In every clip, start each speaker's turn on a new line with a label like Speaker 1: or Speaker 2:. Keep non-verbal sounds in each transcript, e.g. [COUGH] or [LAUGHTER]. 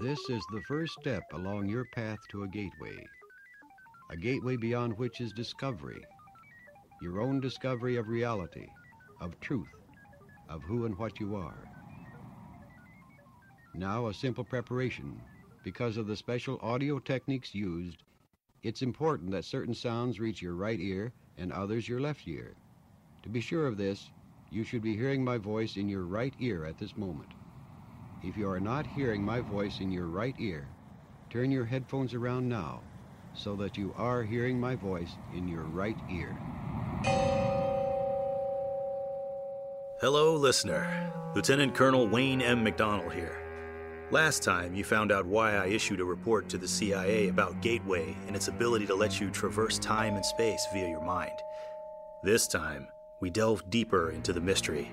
Speaker 1: This is the first step along your path to a gateway. A gateway beyond which is discovery. Your own discovery of reality, of truth, of who and what you are. Now, a simple preparation. Because of the special audio techniques used, it's important that certain sounds reach your right ear and others your left ear. To be sure of this, you should be hearing my voice in your right ear at this moment. If you are not hearing my voice in your right ear, turn your headphones around now so that you are hearing my voice in your right ear.
Speaker 2: Hello, listener. Lieutenant Colonel Wayne M. McDonnell here. Last time, you found out why I issued a report to the CIA about Gateway and its ability to let you traverse time and space via your mind. This time, we delve deeper into the mystery.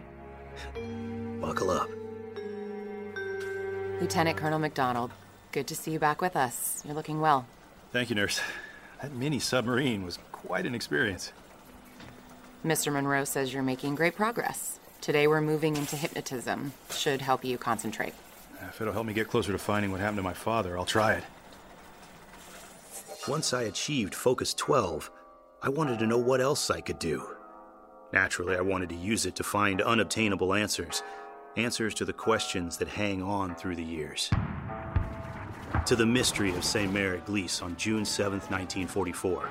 Speaker 2: [LAUGHS] Buckle up.
Speaker 3: Lieutenant Colonel McDonnell, good to see you back with us. You're looking well.
Speaker 2: Thank you, nurse. That mini submarine was quite an experience.
Speaker 3: Mr. Monroe says you're making great progress. Today we're moving into hypnotism. Should help you concentrate.
Speaker 2: If it'll help me get closer to finding what happened to my father, I'll try it. Once I achieved Focus 12, I wanted to know what else I could do. Naturally, I wanted to use it to find unobtainable answers answers to the questions that hang on through the years. To the mystery of Sainte-Mère-Église on June 7, 1944.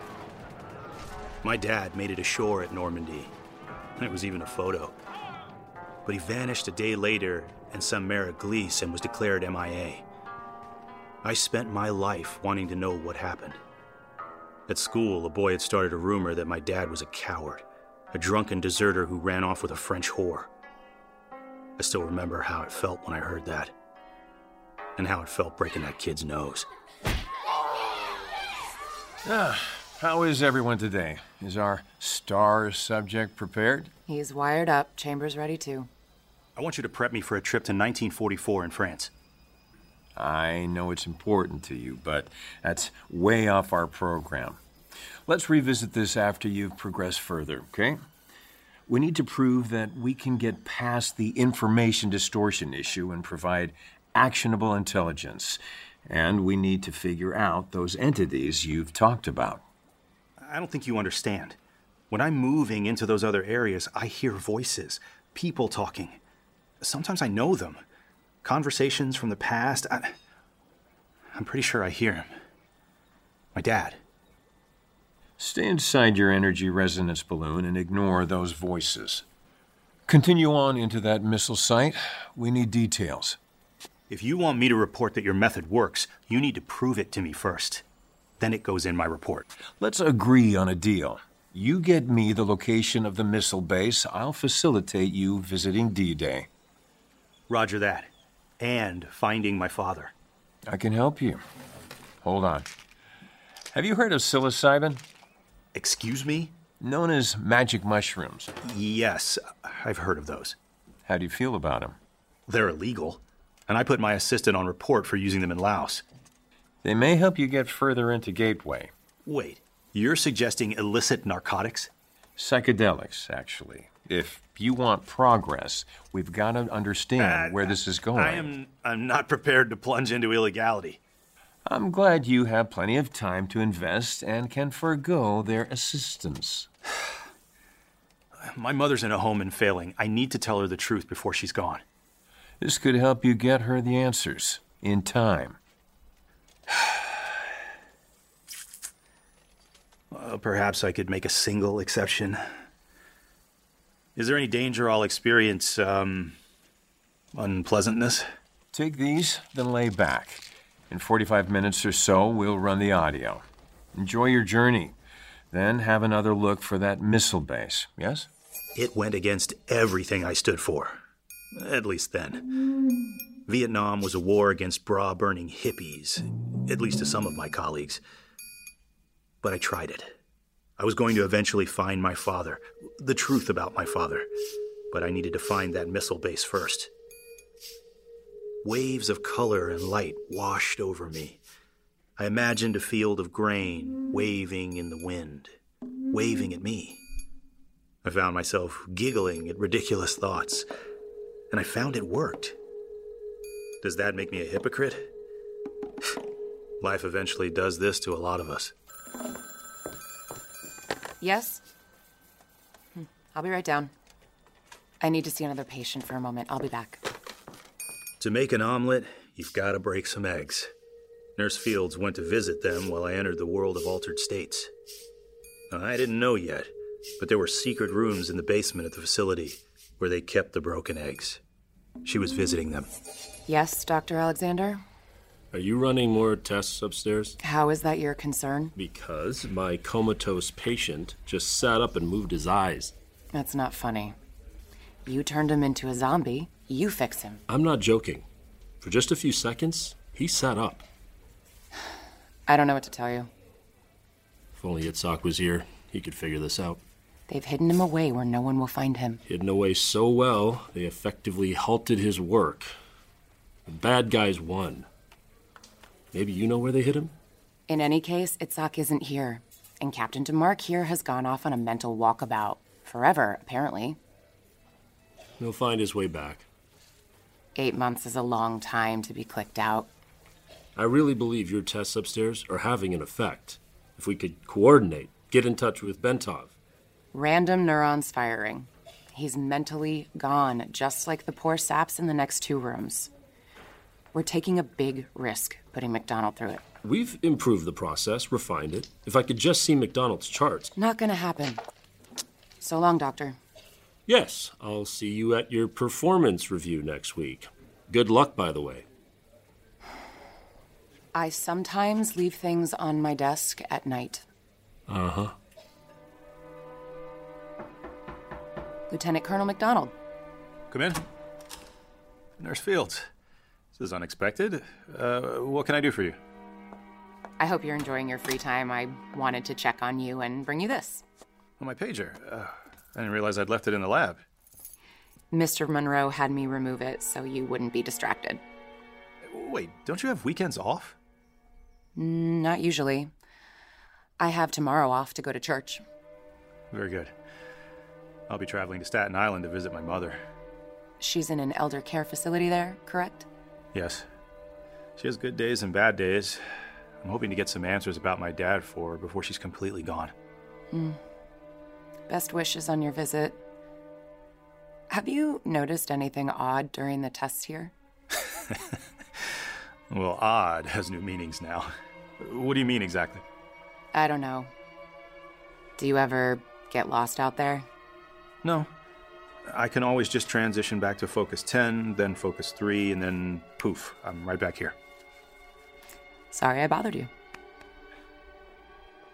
Speaker 2: My dad made it ashore at Normandy. There was even a photo. But he vanished a day later in Sainte-Mère-Église and was declared MIA. I spent my life wanting to know what happened. At school, a boy had started a rumor that my dad was a coward, a drunken deserter who ran off with a French whore. I still remember how it felt when I heard that, and how it felt breaking that kid's nose.
Speaker 4: Ah, how is everyone today? Is our star subject prepared?
Speaker 3: He's wired up. Chamber's ready too.
Speaker 2: I want you to prep me for a trip to 1944 in France.
Speaker 4: I know it's important to you, but that's way off our program. Let's revisit this after you've progressed further, okay? We need to prove that we can get past the information distortion issue and provide actionable intelligence. And we need to figure out those entities you've talked about.
Speaker 2: I don't think you understand. When I'm moving into those other areas, I hear voices, people talking. Sometimes I know them. Conversations from the past. I, I'm pretty sure I hear him. My dad.
Speaker 4: Stay inside your energy resonance balloon and ignore those voices. Continue on into that missile site. We need details.
Speaker 2: If you want me to report that your method works, you need to prove it to me first. Then it goes in my report.
Speaker 4: Let's agree on a deal. You get me the location of the missile base, I'll facilitate you visiting D Day.
Speaker 2: Roger that. And finding my father.
Speaker 4: I can help you. Hold on. Have you heard of psilocybin?
Speaker 2: Excuse me?
Speaker 4: Known as magic mushrooms.
Speaker 2: Yes, I've heard of those.
Speaker 4: How do you feel about them?
Speaker 2: They're illegal, and I put my assistant on report for using them in Laos.
Speaker 4: They may help you get further into Gateway.
Speaker 2: Wait, you're suggesting illicit narcotics?
Speaker 4: Psychedelics, actually. If you want progress, we've got to understand
Speaker 2: Uh,
Speaker 4: where this is going.
Speaker 2: I am I'm not prepared to plunge into illegality.
Speaker 4: I'm glad you have plenty of time to invest and can forego their assistance. [SIGHS]
Speaker 2: My mother's in a home and failing. I need to tell her the truth before she's gone.
Speaker 4: This could help you get her the answers in time. [SIGHS]
Speaker 2: Uh, perhaps I could make a single exception. Is there any danger I'll experience, um, unpleasantness?
Speaker 4: Take these, then lay back. In 45 minutes or so, we'll run the audio. Enjoy your journey. Then have another look for that missile base, yes?
Speaker 2: It went against everything I stood for. At least then. Vietnam was a war against bra burning hippies, at least to some of my colleagues. But I tried it. I was going to eventually find my father, the truth about my father, but I needed to find that missile base first. Waves of color and light washed over me. I imagined a field of grain waving in the wind, waving at me. I found myself giggling at ridiculous thoughts, and I found it worked. Does that make me a hypocrite? [SIGHS] Life eventually does this to a lot of us.
Speaker 3: Yes? Hmm, I'll be right down. I need to see another patient for a moment. I'll be back.
Speaker 2: To make an omelet, you've got to break some eggs. Nurse Fields went to visit them while I entered the world of altered states. I didn't know yet, but there were secret rooms in the basement of the facility where they kept the broken eggs. She was visiting them.
Speaker 3: Yes, Dr. Alexander?
Speaker 5: Are you running more tests upstairs?
Speaker 3: How is that your concern?
Speaker 5: Because my comatose patient just sat up and moved his eyes.
Speaker 3: That's not funny. You turned him into a zombie. You fix him.
Speaker 5: I'm not joking. For just a few seconds, he sat up. [SIGHS]
Speaker 3: I don't know what to tell you.
Speaker 5: If only Itzhak was here, he could figure this out.
Speaker 3: They've hidden him away where no one will find him.
Speaker 5: Hidden away so well, they effectively halted his work. The bad guys won. Maybe you know where they hid him?
Speaker 3: In any case, Itzhak isn't here. And Captain DeMark here has gone off on a mental walkabout. Forever, apparently.
Speaker 5: He'll find his way back.
Speaker 3: Eight months is a long time to be clicked out.
Speaker 5: I really believe your tests upstairs are having an effect. If we could coordinate, get in touch with Bentov.
Speaker 3: Random neurons firing. He's mentally gone, just like the poor saps in the next two rooms. We're taking a big risk putting McDonnell through it.
Speaker 5: We've improved the process, refined it. If I could just see McDonnell's charts.
Speaker 3: Not gonna happen. So long, Doctor.
Speaker 5: Yes, I'll see you at your performance review next week. Good luck, by the way.
Speaker 3: I sometimes leave things on my desk at night.
Speaker 5: Uh huh.
Speaker 3: Lieutenant Colonel McDonnell.
Speaker 2: Come in. Nurse Fields. This is unexpected. Uh, what can I do for you?
Speaker 3: I hope you're enjoying your free time. I wanted to check on you and bring you this.
Speaker 2: Oh, my pager. Uh, I didn't realize I'd left it in the lab.
Speaker 3: Mr. Monroe had me remove it so you wouldn't be distracted.
Speaker 2: Wait, don't you have weekends off?
Speaker 3: Mm, not usually. I have tomorrow off to go to church.
Speaker 2: Very good. I'll be traveling to Staten Island to visit my mother.
Speaker 3: She's in an elder care facility there, correct?
Speaker 2: Yes. She has good days and bad days. I'm hoping to get some answers about my dad for her before she's completely gone. Mm.
Speaker 3: Best wishes on your visit. Have you noticed anything odd during the tests here? [LAUGHS]
Speaker 2: Well, odd has new meanings now. What do you mean exactly?
Speaker 3: I don't know. Do you ever get lost out there?
Speaker 2: No. I can always just transition back to focus 10, then focus 3, and then poof, I'm right back here.
Speaker 3: Sorry I bothered you.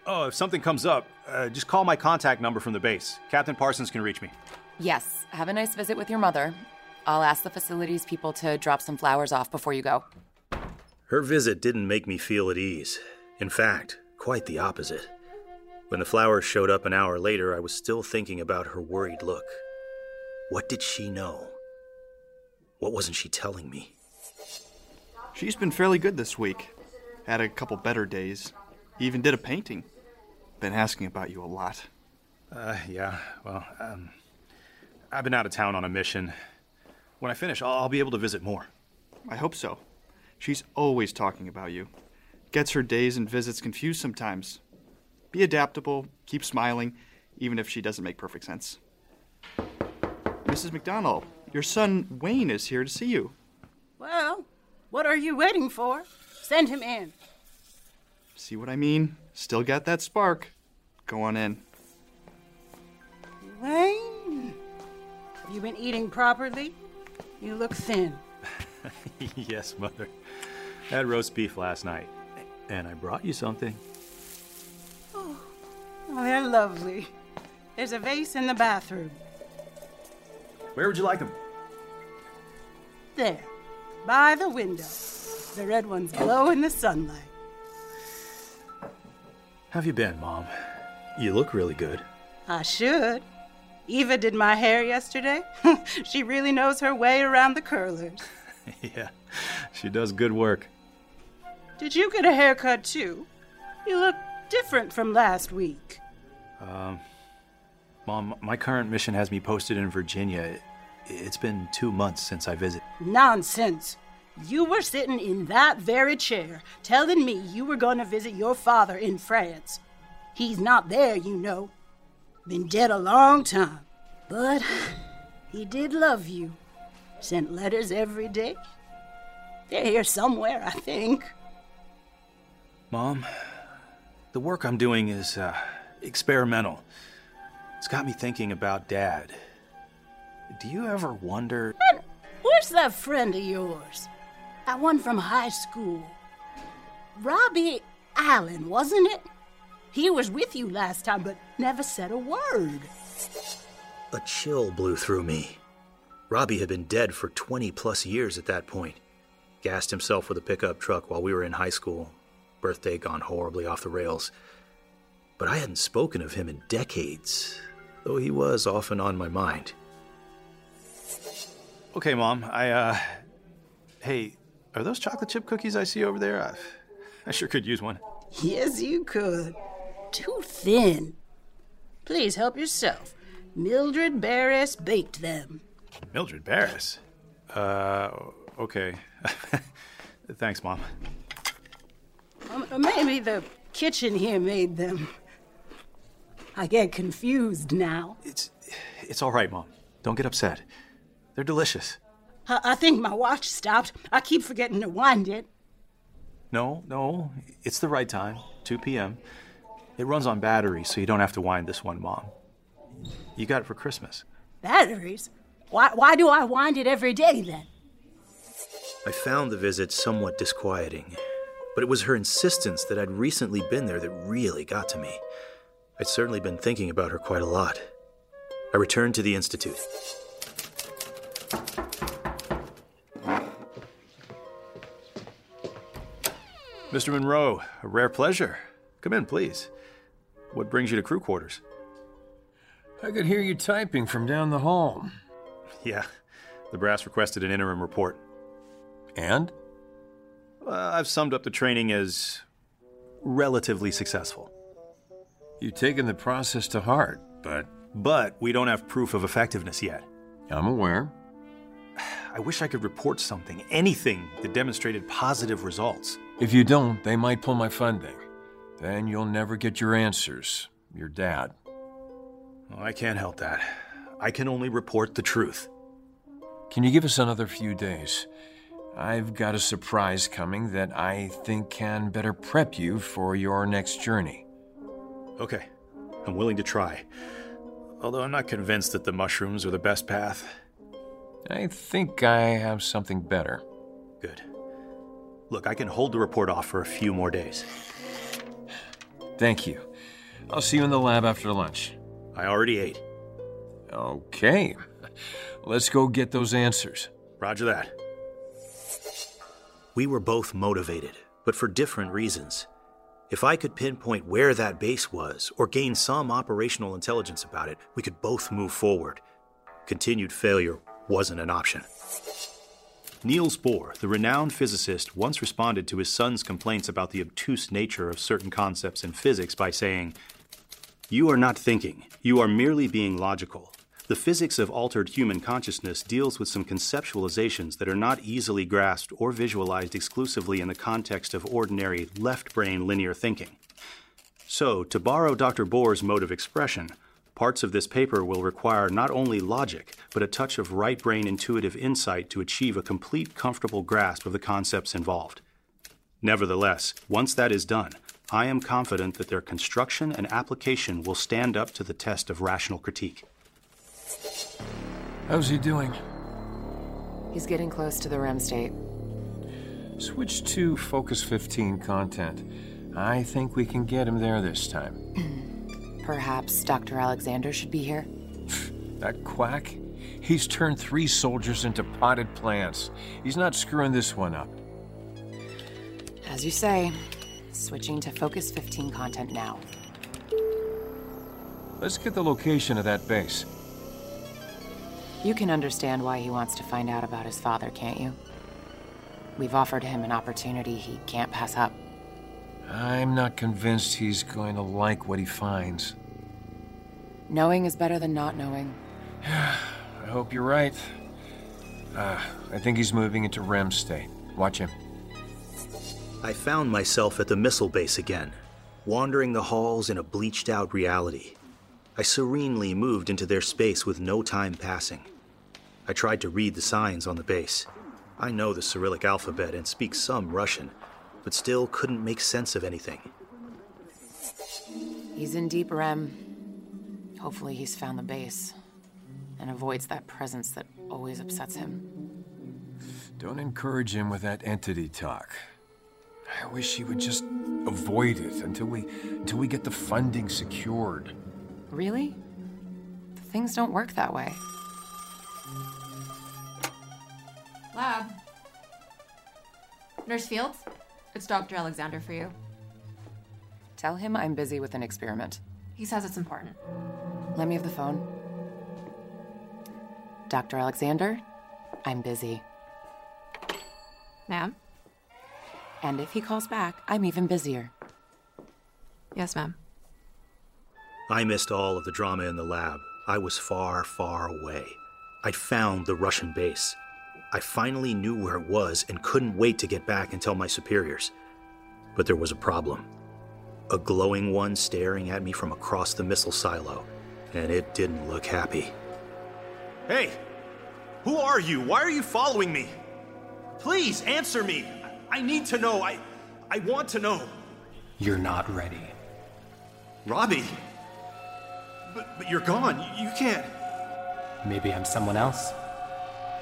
Speaker 2: Oh, if something comes up, uh, just call my contact number from the base. Captain Parsons can reach me.
Speaker 3: Yes, have a nice visit with your mother. I'll ask the facilities people to drop some flowers off before you go.
Speaker 2: Her visit didn't make me feel at ease. In fact, quite the opposite. When the flowers showed up an hour later, I was still thinking about her worried look. What did she know? What wasn't she telling me?
Speaker 6: She's been fairly good this week. Had a couple better days. Even did a painting. Been asking about you a lot.
Speaker 2: Uh, yeah, well, um, I've been out of town on a mission. When I finish, I'll, I'll be able to visit more.
Speaker 6: I hope so. She's always talking about you. Gets her days and visits confused sometimes. Be adaptable, keep smiling, even if she doesn't make perfect sense. Mrs. McDonnell, your son Wayne is here to see you.
Speaker 7: Well, what are you waiting for? Send him in.
Speaker 6: See what I mean? Still got that spark. Go on in.
Speaker 7: Wayne, have you been eating properly? You look thin. [LAUGHS]
Speaker 2: yes, Mother. I had roast beef last night. And I brought you something.
Speaker 7: Oh, oh they're lovely. There's a vase in the bathroom.
Speaker 2: Where would you like them?
Speaker 7: There. by the window. The red ones glow in the sunlight.
Speaker 2: Have you been, Mom? You look really good.
Speaker 7: I should. Eva did my hair yesterday. [LAUGHS] she really knows her way around the curlers. [LAUGHS]
Speaker 2: yeah, she does good work.
Speaker 7: Did you get a haircut too? You look different from last week.
Speaker 2: Um, Mom, my current mission has me posted in Virginia. It's been two months since I visited.
Speaker 7: Nonsense. You were sitting in that very chair telling me you were going to visit your father in France. He's not there, you know. Been dead a long time. But he did love you. Sent letters every day. They're here somewhere, I think.
Speaker 2: Mom, the work I'm doing is uh, experimental. It's got me thinking about Dad. Do you ever wonder.
Speaker 7: And where's that friend of yours? That one from high school. Robbie Allen, wasn't it? He was with you last time, but never said a word.
Speaker 2: A chill blew through me. Robbie had been dead for 20 plus years at that point. Gassed himself with a pickup truck while we were in high school. Birthday gone horribly off the rails. But I hadn't spoken of him in decades, though he was often on my mind. Okay, Mom, I, uh. Hey, are those chocolate chip cookies I see over there? I, I sure could use one.
Speaker 7: Yes, you could. Too thin. Please help yourself. Mildred Barris baked them.
Speaker 2: Mildred Barris? Uh, okay. [LAUGHS] Thanks, Mom.
Speaker 7: Um, maybe the kitchen here made them. I get confused now.
Speaker 2: It's it's all right, Mom. Don't get upset. They're delicious.
Speaker 7: I, I think my watch stopped. I keep forgetting to wind it.
Speaker 2: No, no. It's the right time. 2 p.m. It runs on batteries, so you don't have to wind this one, Mom. You got it for Christmas.
Speaker 7: Batteries? Why, why do I wind it every day then?
Speaker 2: I found the visit somewhat disquieting, but it was her insistence that I'd recently been there that really got to me. I'd certainly been thinking about her quite a lot. I returned to the Institute. Mr. Monroe, a rare pleasure. Come in, please. What brings you to crew quarters?
Speaker 4: I could hear you typing from down the hall.
Speaker 2: Yeah, the brass requested an interim report.
Speaker 4: And?
Speaker 2: Uh, I've summed up the training as relatively successful.
Speaker 4: You've taken the process to heart, but.
Speaker 2: But we don't have proof of effectiveness yet.
Speaker 4: I'm aware. [SIGHS]
Speaker 2: I wish I could report something, anything that demonstrated positive results.
Speaker 4: If you don't, they might pull my funding. Then you'll never get your answers. Your dad.
Speaker 2: I can't help that. I can only report the truth.
Speaker 4: Can you give us another few days? I've got a surprise coming that I think can better prep you for your next journey.
Speaker 2: Okay, I'm willing to try. Although I'm not convinced that the mushrooms are the best path.
Speaker 4: I think I have something better.
Speaker 2: Good. Look, I can hold the report off for a few more days.
Speaker 4: Thank you. I'll see you in the lab after lunch.
Speaker 2: I already ate.
Speaker 4: Okay. Let's go get those answers.
Speaker 2: Roger that. We were both motivated, but for different reasons. If I could pinpoint where that base was, or gain some operational intelligence about it, we could both move forward. Continued failure wasn't an option. Niels Bohr, the renowned physicist, once responded to his son's complaints about the obtuse nature of certain concepts in physics by saying, You are not thinking, you are merely being logical. The physics of altered human consciousness deals with some conceptualizations that are not easily grasped or visualized exclusively in the context of ordinary left brain linear thinking. So, to borrow Dr. Bohr's mode of expression, parts of this paper will require not only logic, but a touch of right brain intuitive insight to achieve a complete, comfortable grasp of the concepts involved. Nevertheless, once that is done, I am confident that their construction and application will stand up to the test of rational critique.
Speaker 4: How's he doing?
Speaker 3: He's getting close to the REM state.
Speaker 4: Switch to Focus 15 content. I think we can get him there this time. [CLEARS THROAT]
Speaker 3: Perhaps Dr. Alexander should be here? [SIGHS]
Speaker 4: That quack? He's turned three soldiers into potted plants. He's not screwing this one up.
Speaker 3: As you say, switching to Focus 15 content now.
Speaker 4: Let's get the location of that base.
Speaker 3: You can understand why he wants to find out about his father, can't you? We've offered him an opportunity he can't pass up.
Speaker 4: I'm not convinced he's going to like what he finds.
Speaker 3: Knowing is better than not knowing. [SIGHS]
Speaker 4: I hope you're right. Uh, I think he's moving into REM state. Watch him.
Speaker 2: I found myself at the missile base again, wandering the halls in a bleached out reality. I serenely moved into their space with no time passing. I tried to read the signs on the base. I know the Cyrillic alphabet and speak some Russian, but still couldn't make sense of anything.
Speaker 3: He's in deep REM. Hopefully, he's found the base and avoids that presence that always upsets him.
Speaker 4: Don't encourage him with that entity talk. I wish he would just avoid it until we until we get the funding secured.
Speaker 3: Really? Things don't work that way.
Speaker 8: Lab. Nurse Fields, it's Dr. Alexander for you.
Speaker 3: Tell him I'm busy with an experiment.
Speaker 8: He says it's important.
Speaker 3: Let me have the phone. Dr. Alexander, I'm busy.
Speaker 8: Ma'am?
Speaker 3: And if he calls back, I'm even busier.
Speaker 8: Yes, ma'am.
Speaker 2: I missed all of the drama in the lab. I was far, far away. I'd found the Russian base. I finally knew where it was and couldn't wait to get back and tell my superiors. But there was a problem. A glowing one staring at me from across the missile silo, and it didn't look happy.
Speaker 9: Hey! Who are you? Why are you following me? Please answer me! I need to know. I. I want to know.
Speaker 10: You're not ready.
Speaker 9: Robbie! But, but you're gone. You, you can't.
Speaker 10: Maybe I'm someone else.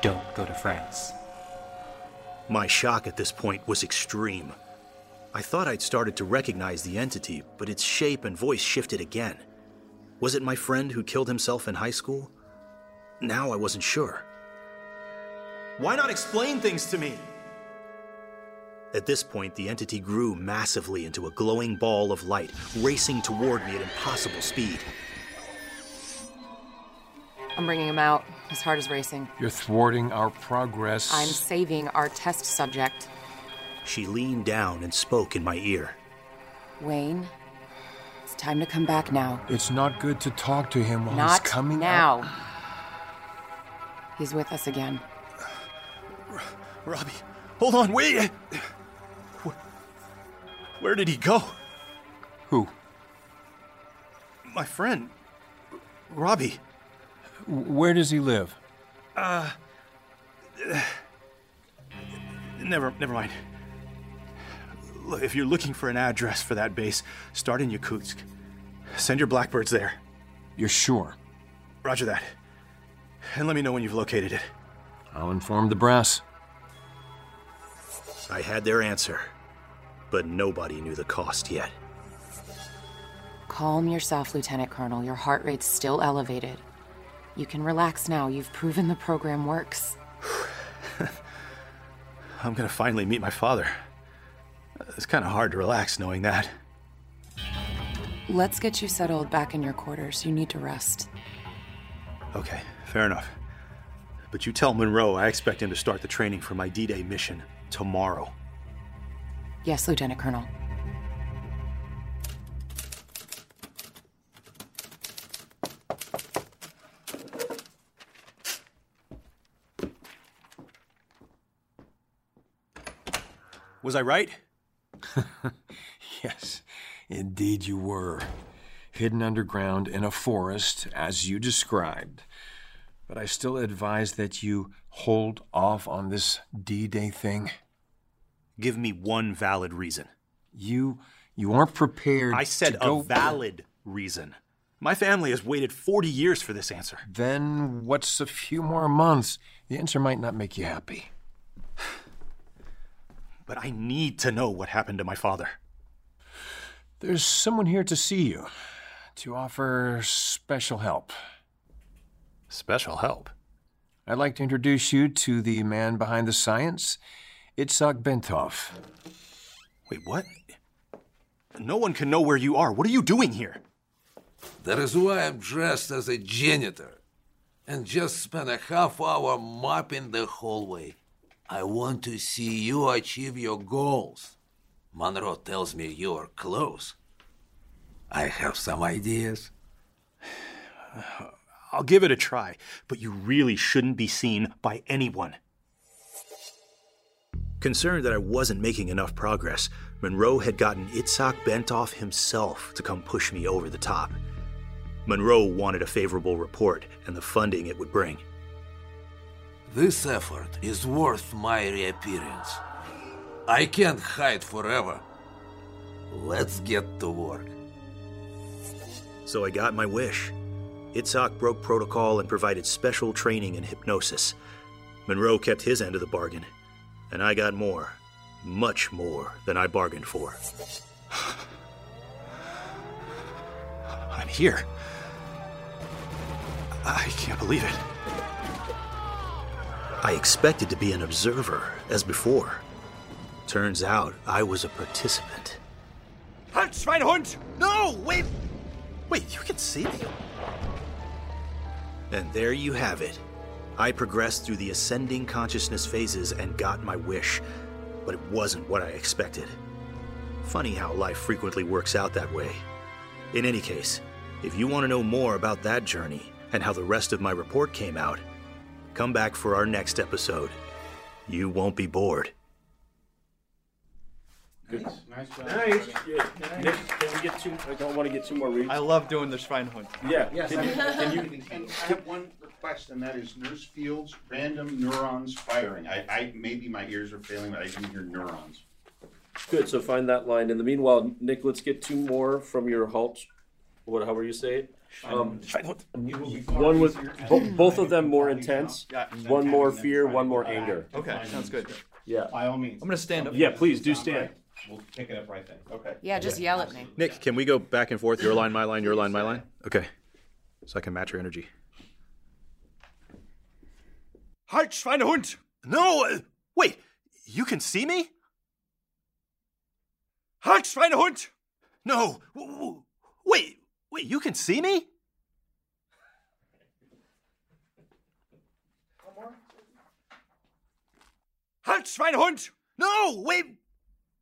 Speaker 10: Don't go to France.
Speaker 2: My shock at this point was extreme. I thought I'd started to recognize the entity, but its shape and voice shifted again. Was it my friend who killed himself in high school? Now I wasn't sure.
Speaker 9: Why not explain things to me?
Speaker 2: At this point, the entity grew massively into a glowing ball of light, racing toward me at impossible speed.
Speaker 3: I'm bringing him out. His heart is racing.
Speaker 4: You're thwarting our progress.
Speaker 3: I'm saving our test subject.
Speaker 2: She leaned down and spoke in my ear.
Speaker 3: Wayne, it's time to come back now.
Speaker 4: It's not good to talk to him while
Speaker 3: Not
Speaker 4: he's coming
Speaker 3: now.
Speaker 4: out.
Speaker 3: He's with us again.
Speaker 9: Robbie, hold on, wait! Where, where did he go?
Speaker 4: Who?
Speaker 9: My friend. Robbie.
Speaker 4: Where does he live?
Speaker 9: Uh. Never, never mind. Look, if you're looking for an address for that base, start in Yakutsk. Send your blackbirds there.
Speaker 4: You're sure?
Speaker 9: Roger that. And let me know when you've located it.
Speaker 4: I'll inform the brass.
Speaker 2: I had their answer, but nobody knew the cost yet.
Speaker 3: Calm yourself, Lieutenant Colonel. Your heart rate's still elevated. You can relax now. You've proven the program works. [SIGHS]
Speaker 9: I'm gonna finally meet my father. It's kind of hard to relax knowing that.
Speaker 3: Let's get you settled back in your quarters. You need to rest.
Speaker 9: Okay, fair enough. But you tell Monroe I expect him to start the training for my D Day mission tomorrow.
Speaker 3: Yes, Lieutenant Colonel.
Speaker 9: Was I right? [LAUGHS]
Speaker 4: Yes, indeed you were. Hidden underground in a forest, as you described. But I still advise that you hold off on this D Day thing.
Speaker 2: Give me one valid reason.
Speaker 4: You you aren't prepared.
Speaker 9: I said a valid reason. My family has waited 40 years for this answer.
Speaker 4: Then what's a few more months? The answer might not make you happy.
Speaker 9: But I need to know what happened to my father.
Speaker 4: There's someone here to see you, to offer special help.
Speaker 9: Special help?
Speaker 4: I'd like to introduce you to the man behind the science, Itzhak Bentov.
Speaker 9: Wait, what? No one can know where you are. What are you doing here?
Speaker 11: That is why I'm dressed as a janitor and just spent a half hour mopping the hallway. I want to see you achieve your goals. Monroe tells me you are close. I have some ideas. [SIGHS]
Speaker 9: I'll give it a try, but you really shouldn't be seen by anyone.
Speaker 2: Concerned that I wasn't making enough progress, Monroe had gotten Itzhak Bentov himself to come push me over the top. Monroe wanted a favorable report and the funding it would bring.
Speaker 11: This effort is worth my reappearance. I can't hide forever. Let's get to work.
Speaker 2: So I got my wish. Itzhak broke protocol and provided special training in hypnosis. Monroe kept his end of the bargain, and I got more, much more than I bargained for. [SIGHS]
Speaker 9: I'm here. I can't believe it.
Speaker 2: I expected to be an observer, as before. Turns out I was a participant.
Speaker 9: Halt, Schweinhund! No, wait! Wait, you can see me?
Speaker 2: And there you have it. I progressed through the ascending consciousness phases and got my wish, but it wasn't what I expected. Funny how life frequently works out that way. In any case, if you want to know more about that journey and how the rest of my report came out, come back for our next episode. You won't be bored.
Speaker 5: Good. Nice. Nice. Yeah. Nick, can we get two? I don't want to get two more reads.
Speaker 6: I love doing the Schweinhund.
Speaker 5: Yeah.
Speaker 12: Yes,
Speaker 5: Can you, can you, [LAUGHS]
Speaker 12: and I have one request, and that is Nurse Field's random neurons firing. I, I maybe my ears are failing, but I didn't hear neurons.
Speaker 5: Good. So find that line. In the meanwhile, Nick, let's get two more from your halt. What? However you say it. Um, one with bo- both of them more intense.
Speaker 6: Yeah.
Speaker 5: One more fear. One more anger.
Speaker 6: Okay, sounds good.
Speaker 5: Yeah.
Speaker 12: By all means.
Speaker 6: I'm gonna stand up.
Speaker 5: Yeah. Please do stand.
Speaker 12: We'll pick it up right then. Okay.
Speaker 3: Yeah, just yell at me.
Speaker 2: Nick, can we go back and forth? Your line, my line, your line, my line? Okay. So I can match your energy.
Speaker 9: Halt, Schweinehund! No! uh, Wait, you can see me? Halt, Schweinehund! No! w- w- Wait, wait, you can see me? Halt, Schweinehund! No! Wait!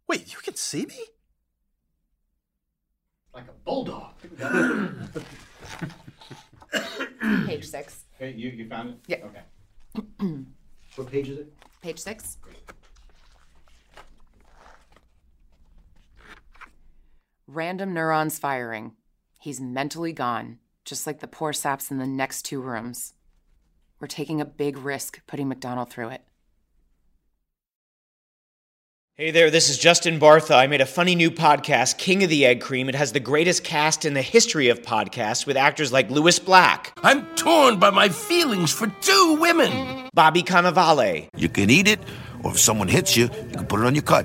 Speaker 9: Wait, you can see me?
Speaker 12: Like a bulldog. [COUGHS]
Speaker 3: Page six.
Speaker 12: Hey, you, you found it?
Speaker 3: Yeah.
Speaker 12: Okay. [CLEARS THROAT]
Speaker 1: What page is it?
Speaker 3: Page six. Random neurons firing. He's mentally gone, just like the poor saps in the next two rooms. We're taking a big risk putting McDonnell through it.
Speaker 13: Hey there, this is Justin Bartha. I made a funny new podcast, King of the Egg Cream. It has the greatest cast in the history of podcasts with actors like Lewis Black,
Speaker 11: I'm torn by my feelings for two women.
Speaker 13: Bobby Cannavale,
Speaker 14: You can eat it, or if someone hits you, you can put it on your cut.